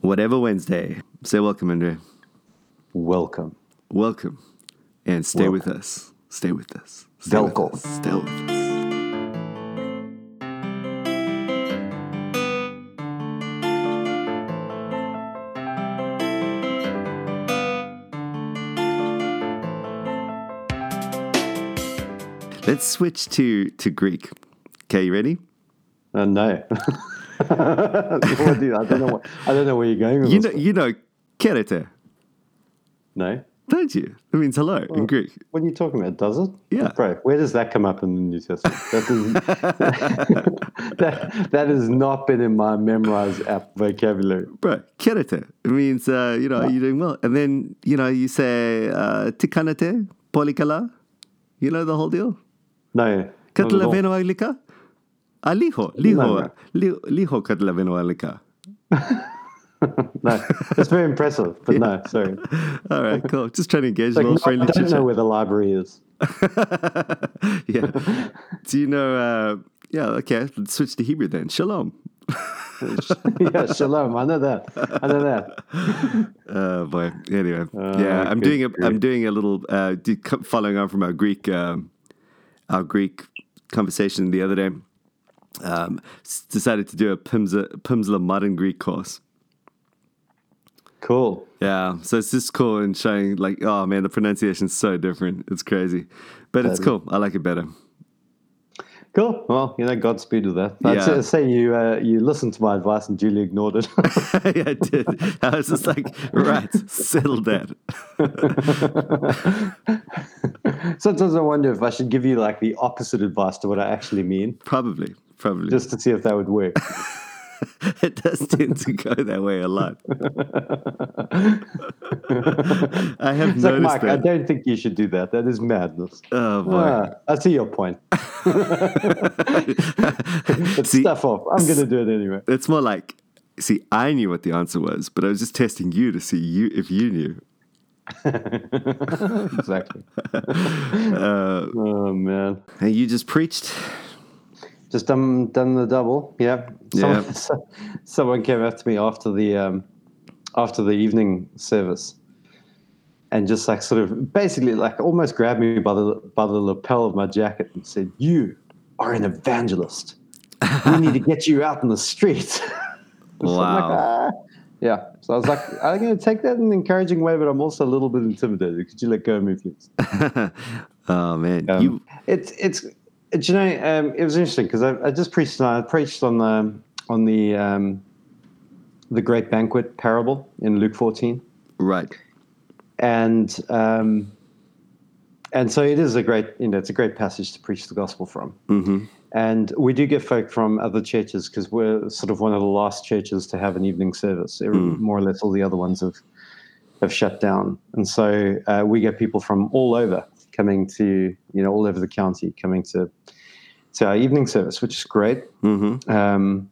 Whatever Wednesday. Say welcome, Andre. Welcome. Welcome. And stay with us. Stay with us. Stay with us. Stay with us. Let's switch to, to Greek. Okay, you ready? Uh, no. what do you, I don't know. What, I don't know where you're going with You this. know, you know, kerete, no. don't you? It means hello in Greek. What are you talking about? Does it? Yeah. Bro, where does that come up in the New Testament? That, is, that, that has not been in my memorized app vocabulary. Bro, kerete. It means, uh, you know, you're doing well. And then, you know, you say, uh, tikanate, polikala. You know the whole deal? No. not at all. Katlaveno alika? Aliho, liho, no. li- liho katlaveno alika. No. It's very impressive, but no, sorry. All right, cool. Just trying to engage Like, a little no, I friendly don't know where the library is. yeah. Do you know, uh, yeah, okay, let's switch to Hebrew then. Shalom. yeah, shalom. I know that. I know that. Oh boy. Anyway, Uh, yeah, I'm doing a grief. I'm doing a little uh, following on from our Greek um, our Greek conversation the other day. Um, decided to do a Pimsleur, Pimsleur modern Greek course. Cool. Yeah, so it's just cool and showing like, oh man, the pronunciation's so different. It's crazy, but it's cool. I like it better. Cool. Well, you know, Godspeed with that. I'd Yeah. say, say you uh, you listened to my advice and duly ignored it. yeah, I did. I was just like, right, settle that. Sometimes I wonder if I should give you like the opposite advice to what I actually mean, Probably, probably. just to see if that would work. it does tend to go that way a lot. I have It's like, noticed Mike, I don't think you should do that. That is madness. Oh boy. Ah, I see your point. But See, stuff off. I'm going to do it anyway. it's more like, see, I knew what the answer was, but I was just testing you to see you if you knew. exactly. Uh, Oh man. and you just preached. Just done done the double. Yeah. Someone, Yeah. someone came up to me after the um, after the evening service, and just like sort of basically like almost grabbed me by the by the lapel of my jacket and said, "You are an evangelist. We need to get you out in the streets." So I'm like, Wow. "Ah." Yeah. So I was like, I'm going to take that in an encouraging way, but I'm also a little bit intimidated. Could you let go of me, please? oh man, Um, you. it's it's do you know um, it was interesting because I, I just preached I preached on the on the um, the great banquet parable in Luke 14 Right. and um, and so it is a great you know it's a great passage to preach the gospel from. Hmm and we do get folk from other churches because we're sort of one of the last churches to have an evening service. Every- more or less all the other ones have have shut down. And so uh, we get people from all over coming to you know all over the county coming to to our evening service which is great. Hmm um,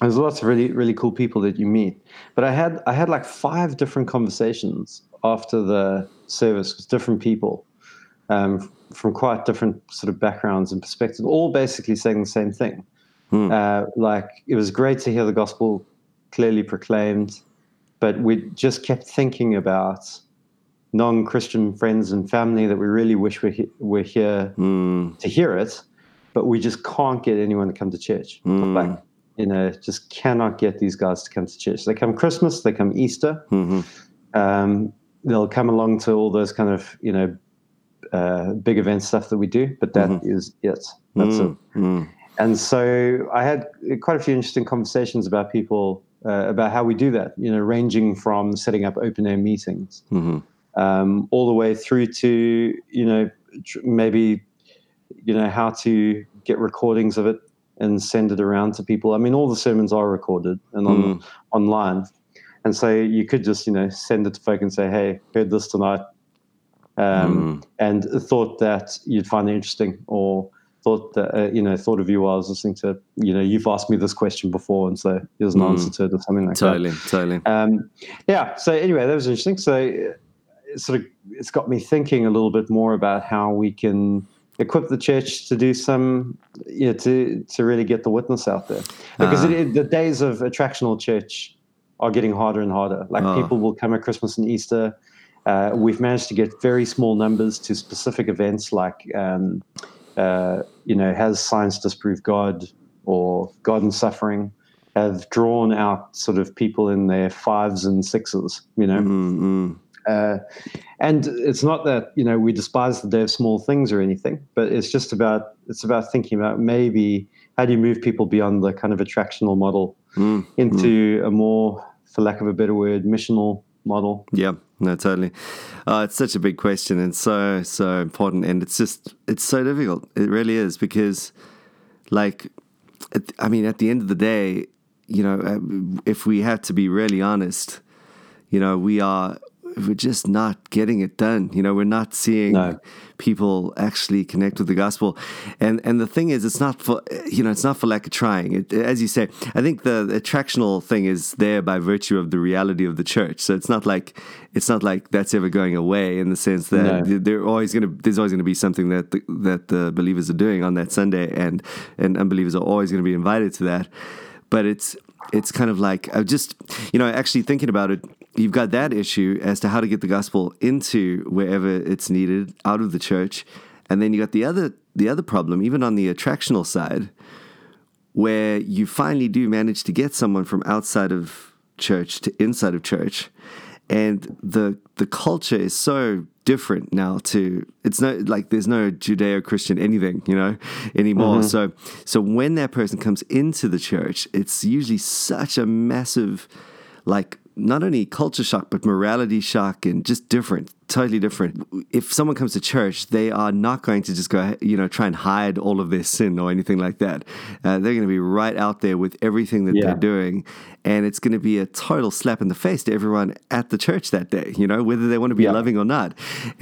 there's lots of really really cool people that you meet. But i had i had like five different conversations after the service with different people um, from quite different sort of backgrounds and perspectives all basically saying the same thing. Hmm. uh, like it was great to hear the gospel clearly proclaimed but we just kept thinking about non-christian friends and family that we really wish were, he- were here Mm. to hear it, but we just can't get anyone to come to church. Mm. Like, you know, just cannot get these guys to come to church. They come Christmas, they come Easter, hmm um, they'll come along to all those kind of, you know, uh, big event stuff that we do, but that is it. That's it. Mm. And so I had quite a few interesting conversations about people, uh, about how we do that, you know, ranging from setting up open air meetings hmm um, all the way through to you know tr- maybe you know how to get recordings of it and send it around to people. I mean, all the sermons are recorded and on, online, and so you could just you know send it to folk and say, "Hey, heard this tonight," um, and thought that you'd find it interesting, or thought that uh, you know thought of you while I was listening to you know you've asked me this question before, and so here's an Mm. answer to it or something like that. Totally, totally. Um, yeah. So anyway, that was interesting. So sort of it's got me thinking a little bit more about how we can equip the church to do some, you know, to to really get the witness out there. Because Ah. it, it- the days of attractional church are getting harder and harder. Like Oh. people will come at Christmas and Easter. Uh, we've managed to get very small numbers to specific events like, um, uh, you know, has science disproved God or God and suffering have drawn out sort of people in their fives and sixes, you know. Mm-mm. Uh, and it's not that you know we despise the day of small things or anything, but it's just about it's about thinking about maybe how do you move people beyond the kind of attractional model Mm. into a more, for lack of a better word, missional model. Yeah, no, totally. Uh, it's such a big question and so so important, and it's just it's so difficult. It really is because, like, I mean, at the end of the day, you know, uh, if we have to be really honest, you know, we are we're just not getting it done. You know, we're not seeing No. people actually connect with the gospel. And and the thing is, it's not for you know, it's not for lack of trying. It, as you say, I think the, the attractional thing is there by virtue of the reality of the church. So it's not like it's not like that's ever going away in the sense that No. th- there always going to there's always going to be something that the, that the believers are doing on that Sunday, and and unbelievers are always going to be invited to that. But it's it's kind of like I just you know actually thinking about it. You've got that issue as to how to get the gospel into wherever it's needed out of the church, and then you got the other the other problem, even on the attractional side, where you finally do manage to get someone from outside of church to inside of church. And the the culture is so different now to it's no like there's no judeo-christian anything you know anymore. Mm-hmm. So so when that person comes into the church it's usually such a massive like not only culture shock but morality shock and just different totally different. If someone comes to church they are not going to just go you know try and hide all of their sin or anything like that. Uh, they're going to be right out there with everything that Yeah. they're doing. And it's going to be a total slap in the face to everyone at the church that day you know whether they want to be Yeah. loving or not.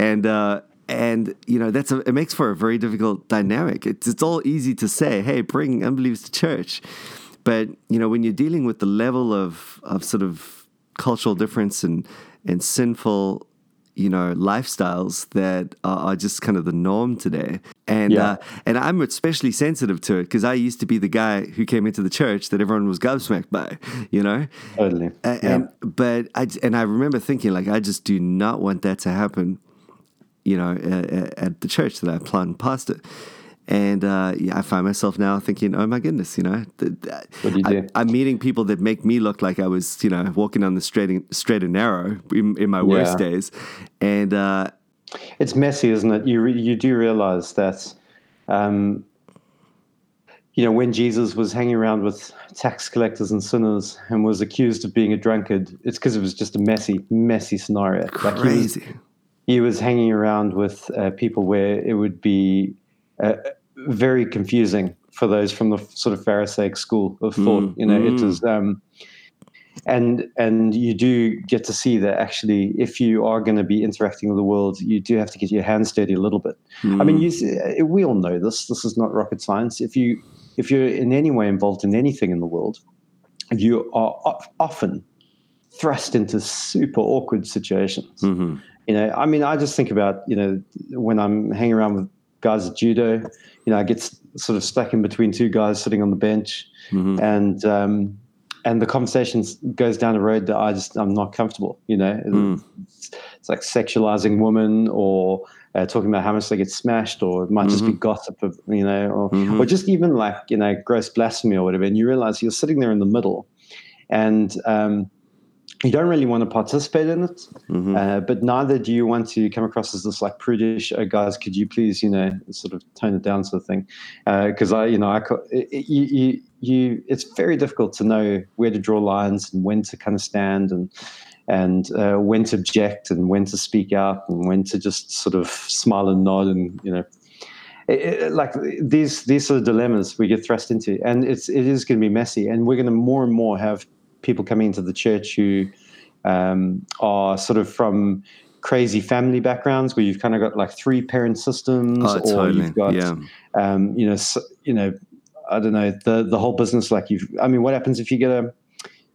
And uh and you know that's a, it makes for a very difficult dynamic. It's, it's all easy to say hey bring unbelievers to church but you know when you're dealing with the level of of sort of cultural difference and and sinful you know lifestyles that are, just kind of the norm today and Yeah. uh, and I'm especially sensitive to it because I used to be the guy who came into the church that everyone was gobsmacked by you know Totally. A- Yeah. and but I and I remember thinking like I just do not want that to happen, you know, at, at the church that I plant pastor. And uh, yeah, I find myself now thinking, oh my goodness, you know, th- th- you I, I'm meeting people that make me look like I was, you know, walking on the straight and, straight and narrow in, in my worst Yeah. days. And uh, It's messy, isn't it? You re- you do realize that, um, you know, when Jesus was hanging around with tax collectors and sinners and was accused of being a drunkard, it's because it was just a messy, messy scenario. Like he was, crazy. he was hanging around with uh, people where it would be uh, very confusing for those from the sort of Pharisaic school of thought. Mm, you know, mm. it was. Um, and and you do get to see that actually, if you are going to be interacting with the world, you do have to get your hands dirty a little bit. I mean, you, see- uh, we all know this. This is not rocket science. If you if you're in any way involved in anything in the world, you are often thrust into super awkward situations. hmm You know, I mean, I just think about you know when I'm hanging around with guys at judo, you know, I get sort of stuck in between two guys sitting on the bench, hmm and um, and the conversation goes down a road that I just I'm not comfortable. You know, Mm. it's, it's like sexualizing women or uh, talking about how much they get smashed, or it might just be gossip, of, you know, or Mhm. or just even like you know gross blasphemy or whatever. And you realize you're sitting there in the middle, and um, you don't really want to participate in it, hmm uh, but neither do you want to come across as this like prudish, oh, guys, could you please, you know, sort of tone it down sort of thing. Because I, you know, I, it, it- you, you, you, it's very difficult to know where to draw lines and when to kind of stand and, and uh, when to object and when to speak out and when to just sort of smile and nod and, you know, it, it- like these these are the dilemmas we get thrust into, and it's it is going to be messy, and we're going to more and more have people coming into the church who um, are sort of from crazy family backgrounds where you've kind of got like three parent systems, Oh, or totally. you've got yeah. um, you know s you know I don't know the the whole business. Like you've, I mean, what happens if you get a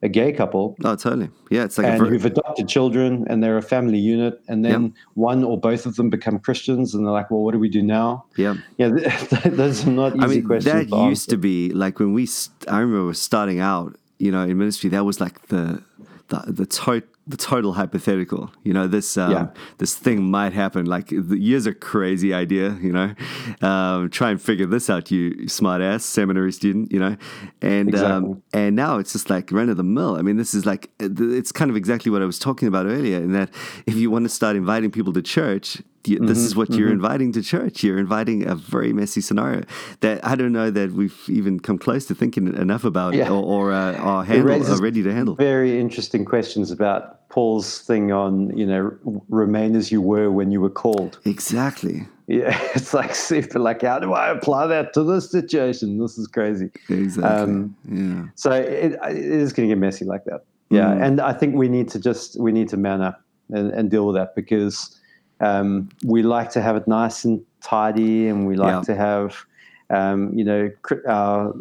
a gay couple Oh, totally. Yeah, it's like a and ver- who've adopted children and they're a family unit and then Yep. one or both of them become Christians and they're like, well, what do we do now? yeah. Yeah, those are not easy I mean, questions. that used to be like when we. St- I remember starting out, you know, in ministry. That was like the the the, to- the total hypothetical. You know, this um, Yeah. this thing might happen. Like the year's a crazy idea. You know, um, try and figure this out, you smart ass seminary student. You know, and Exactly. um, and now it's just like run of the mill. I mean, this is like it's kind of exactly what I was talking about earlier. In that, if you want to start inviting people to church. You- This Mm-hmm, is what you're inviting to church. You're inviting a very messy scenario that I don't know that we've even come close to thinking enough about Yeah. or, or uh, are, handle, are ready to handle. Very interesting questions about Paul's thing on, you know, remain as you were when you were called. Exactly. Yeah, it's like super. Like, how do I apply that to this situation? This is crazy. Exactly. Um, yeah. So it, it is going to get messy like that. Yeah, Mm. and I think we need to just we need to man up and, and deal with that because um, we like to have it nice and tidy, and we like Yeah. to have, um, you know, uh,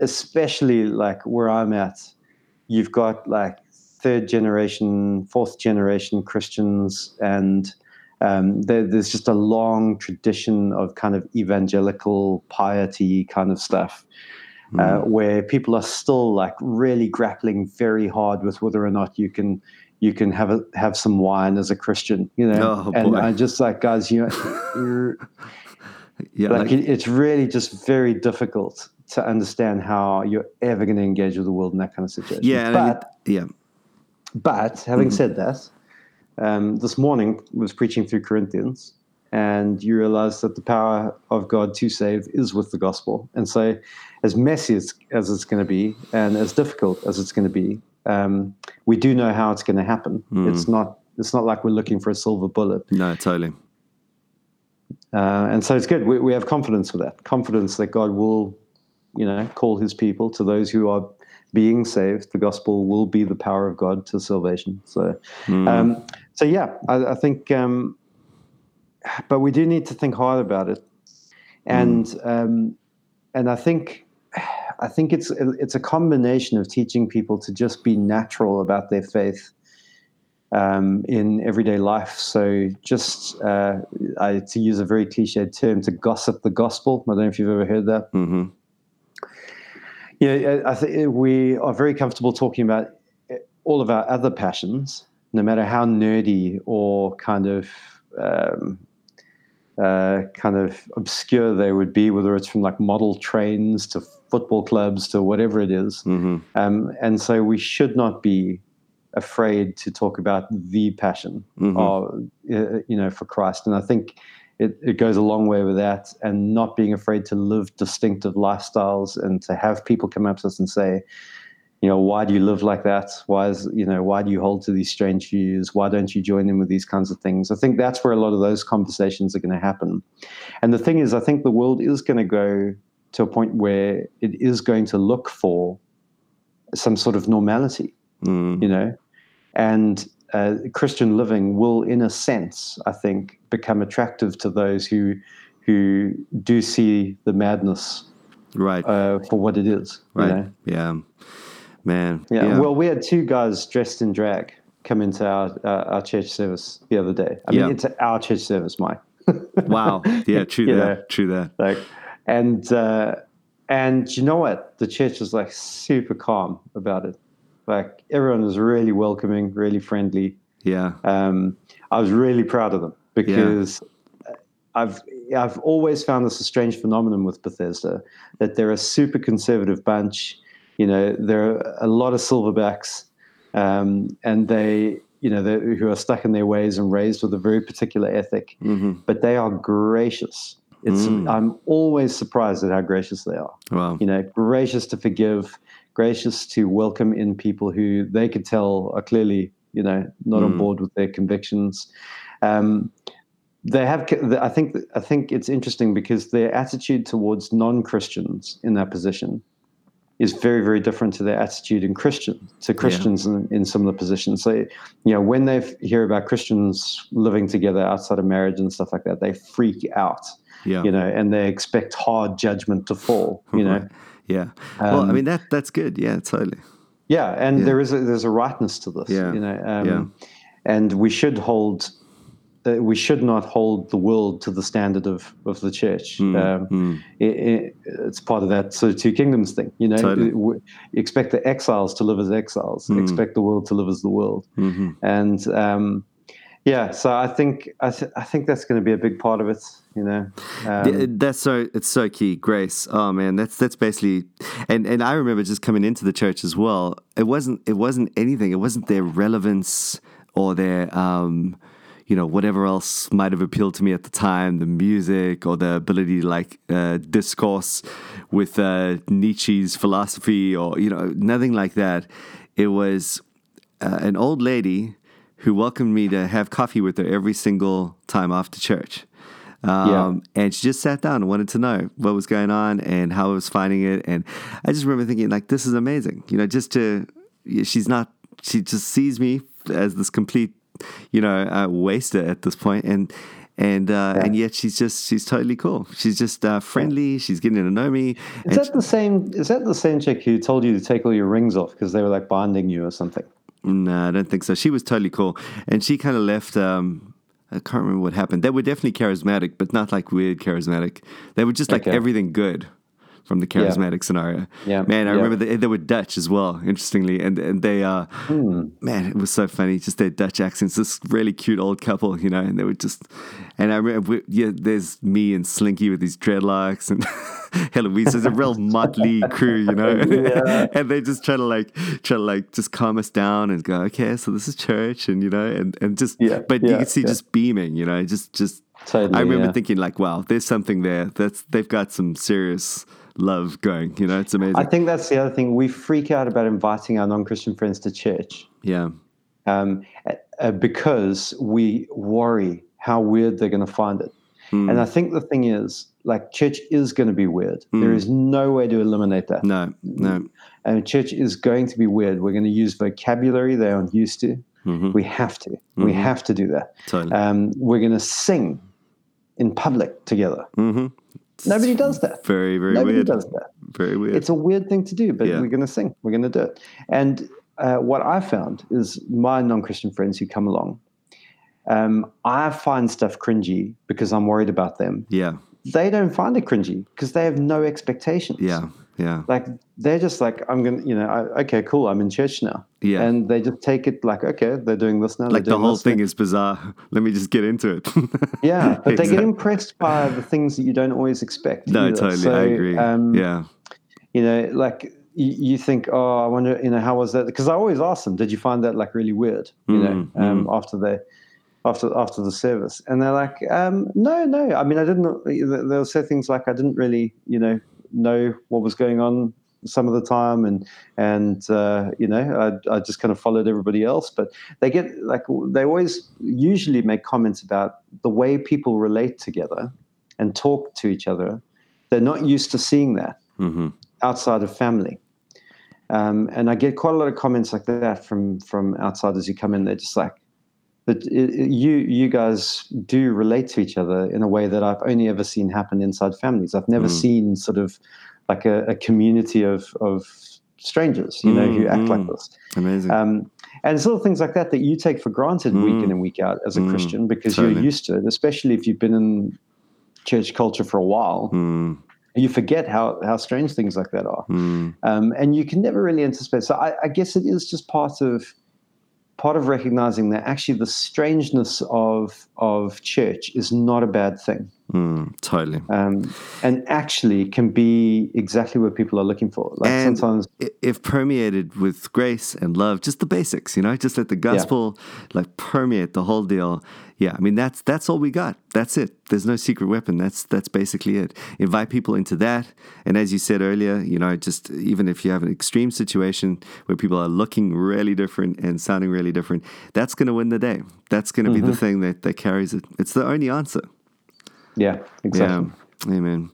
especially like where I'm at, you've got like third generation, fourth generation Christians, and um, there, there's just a long tradition of kind of evangelical piety kind of stuff uh, where people are still like really grappling very hard with whether or not you can you can have a, have some wine as a Christian, you know. Oh, and. I just like guys, you you're, Yeah. like like- it, it's really just very difficult to understand how you're ever going to engage with the world in that kind of situation. yeah. and I mean- but yeah. but having Mm-hmm. said that, um, this morning I was preaching through Corinthians, and you realize that the power of God to save is with the gospel. And so, as messy as, as it's going to be, and as difficult as it's going to be, um, we do know how it's going to happen. Mm. It's not. It's not like we're looking for a silver bullet. No, totally. Uh, and so it's good. We, we have confidence with that. Confidence that God will, you know, call His people to those who are being saved. The gospel will be the power of God to salvation. So, Mm. um, so yeah, I, I think. Um, but we do need to think hard about it, and um, and I think. I think it's it's a combination of teaching people to just be natural about their faith um, in everyday life. So, just uh, I, to use a very cliched term, to gossip the gospel. I don't know if you've ever heard that. hmm Yeah, I think we are very comfortable talking about all of our other passions, no matter how nerdy or kind of um, uh, kind of obscure they would be, whether it's from like model trains to football clubs to whatever it is. hmm Um, and so we should not be afraid to talk about the passion Mhm. of, uh, you know, for Christ. And I think it, it goes a long way with that and not being afraid to live distinctive lifestyles and to have people come up to us and say, you know, why do you live like that? Why is, you know, why do you hold to these strange views? Why don't you join in with these kinds of things? I think that's where a lot of those conversations are going to happen. And the thing is, I think the world is going to go to a point where it is going to look for some sort of normality, Mm. you know, and uh, Christian living will, in a sense, I think, become attractive to those who who do see the madness Right. uh, for what it is. you right. know? Yeah. Man. Yeah. Well, we had two guys dressed in drag come into our uh, our church service the other day. I mean, Yeah. into our church service, Mike. wow. Yeah. True that. know. True that. like, and uh, and you know what? The church was like super calm about it. Like everyone was really welcoming, really friendly. Yeah. Um, I was really proud of them because I've I've always found this a strange phenomenon with Bethesda that they're a super conservative bunch. You know, there are a lot of silverbacks, um, and they you know who are stuck in their ways and raised with a very particular ethic, hmm but they are gracious. It's Mm. I'm always surprised at how gracious they are. Wow. You know, gracious to forgive, gracious to welcome in people who they could tell are clearly, you know, not on Mm. board with their convictions. Um, they have. I think. I think it's interesting because their attitude towards non-Christians in that position is very, very different to their attitude in Christian to Christians in, in the positions. So, you know, when they hear about Christians living together outside of marriage and stuff like that, they freak out. Yeah. You know, and they expect hard judgment to fall. You know. Yeah. well, I Um, mean that that's good. Yeah. Totally. Yeah, and Yeah. there is a, there's a rightness to this. Yeah, You know, um, yeah. and we should hold uh, we should not hold the world to the standard of, of the church. Mm, um, mm. it, it, it's part of that sort of two kingdoms thing. You know, Totally. Expect the exiles to live as exiles, Mm. expect the world to live as the world. hmm And um, yeah, so I think I, th- I think that's going to be a big part of it. You know, um, that's so it's so key. Grace. Oh man, that's that's basically and and I remember just coming into the church as well. It wasn't it wasn't anything. It wasn't their relevance or their um you know whatever else might have appealed to me at the time, the music or the ability to like uh, discourse with uh, Nietzsche's philosophy or you know nothing like that. It was uh, an old lady who welcomed me to have coffee with her every single time after church. Um, And she just sat down and wanted to know what was going on and how I was finding it. And I just remember thinking, like, this is amazing. You know, just to, she's not, she just sees me as this complete, you know, uh, waster at this. And, and, uh, and yet she's just, she's totally cool. She's just uh, friendly. She's getting to know me. is that the same? Is that the same chick who told you to take all your rings off because they were like binding you or something? No, I don't think so. She was totally cool, and she kind of left. Um, I can't remember what happened. They were definitely charismatic, but not like weird charismatic. They were just like Okay. everything good from the charismatic scenario. Yeah, man, I yeah. remember they, they were Dutch as well. Interestingly, and and they uh, Hmm. man, it was so funny. Just their Dutch accents. This really cute old couple, you know, and they were just. And I remember, we, yeah, there's me and Slinky with these dreadlocks and. Heloise is a real motley crew, you know, Yeah. and they just try to like try to like just calm us down and go, okay, so this is church, and you know, and and just, Yeah, but you yeah, can see yeah. just beaming, you know, just just. Totally, I remember yeah. thinking like, wow, there's something there. That's they've got some serious love going. You know, it's amazing. I think that's the other thing. We freak out about inviting our non-Christian friends to church yeah, um, uh, because we worry how weird they're going to find it. Hmm. And I think the thing is, like, church is going to be weird. There is no way to eliminate that. no, no, And church is going to be weird. We're going to use vocabulary they aren't used to. Mhm. We have to. We have to do that. totally. Um, we're going to sing in public together. hmm Nobody does that. Very, very Nobody weird. does that. Very weird. It's a weird thing to do, but Yeah. we're going to sing. We're going to do it. And uh, what I found is my non-Christian friends who come along, um, I find stuff cringy because I'm worried about them. yeah, They don't find it cringy because they have no expectations. yeah, yeah, Like they're just like, I'm gonna, you know, I, okay, cool, I'm in church now, yeah. and they just take it like, okay, they're doing this now. like the whole thing now. is bizarre. Let me just get into it. yeah, but they get impressed by the things that you don't always expect. No, either. totally. So, I agree. Um, yeah, you know, like you, you think, oh, I wonder, you know, how was that? Because I always ask them, did you find that like really weird? You know, Mm, um, after they, after after the service, and they're like, um, no, no. I mean, I didn't. They'll say things like, I didn't really, you know, know what was going on some of the time, and and uh, you know, I, I just kind of followed everybody else. But they get like they always usually make comments about the way people relate together and talk to each other. They're not used to seeing that hmm outside of family. Um, and I get quite a lot of comments like that from from outsiders who come in. They're just like, "But you you guys do relate to each other in a way that I've only ever seen happen inside families. I've never Mm. seen sort of like a, a community of of strangers, you know, who act like Mm, this. amazing. Um, and it's little things like that that you take for granted week in Mm. and week out as a Mm, Christian because you're used to it, especially if you've been in church culture for a while. Mm, You forget how how strange things like that are mm, um, and you can never really anticipate. So I, I guess it is just part of part of recognizing that actually the strangeness of of church is not a bad thing, mm, totally. um, and actually can be exactly what people are looking for. Like And- sometimes, If permeated with grace and love, just the basics, you know, just let the gospel like permeate the whole deal. Yeah, I mean that's that's all we got. That's it. There's no secret weapon. That's that's basically it. Invite people into that, and as you said earlier, you know, just even if you have an extreme situation where people are looking really different and sounding really different, that's going to win the day. That's going to be the thing that that carries it. It's the only answer. yeah, exactly. Yeah. Amen.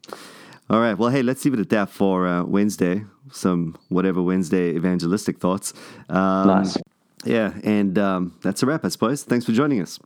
All right. Well, hey, let's leave it at that for uh, Wednesday. Some whatever Wednesday evangelistic thoughts. Um, Nice. Yeah. And um, that's a wrap, I suppose. Thanks for joining us.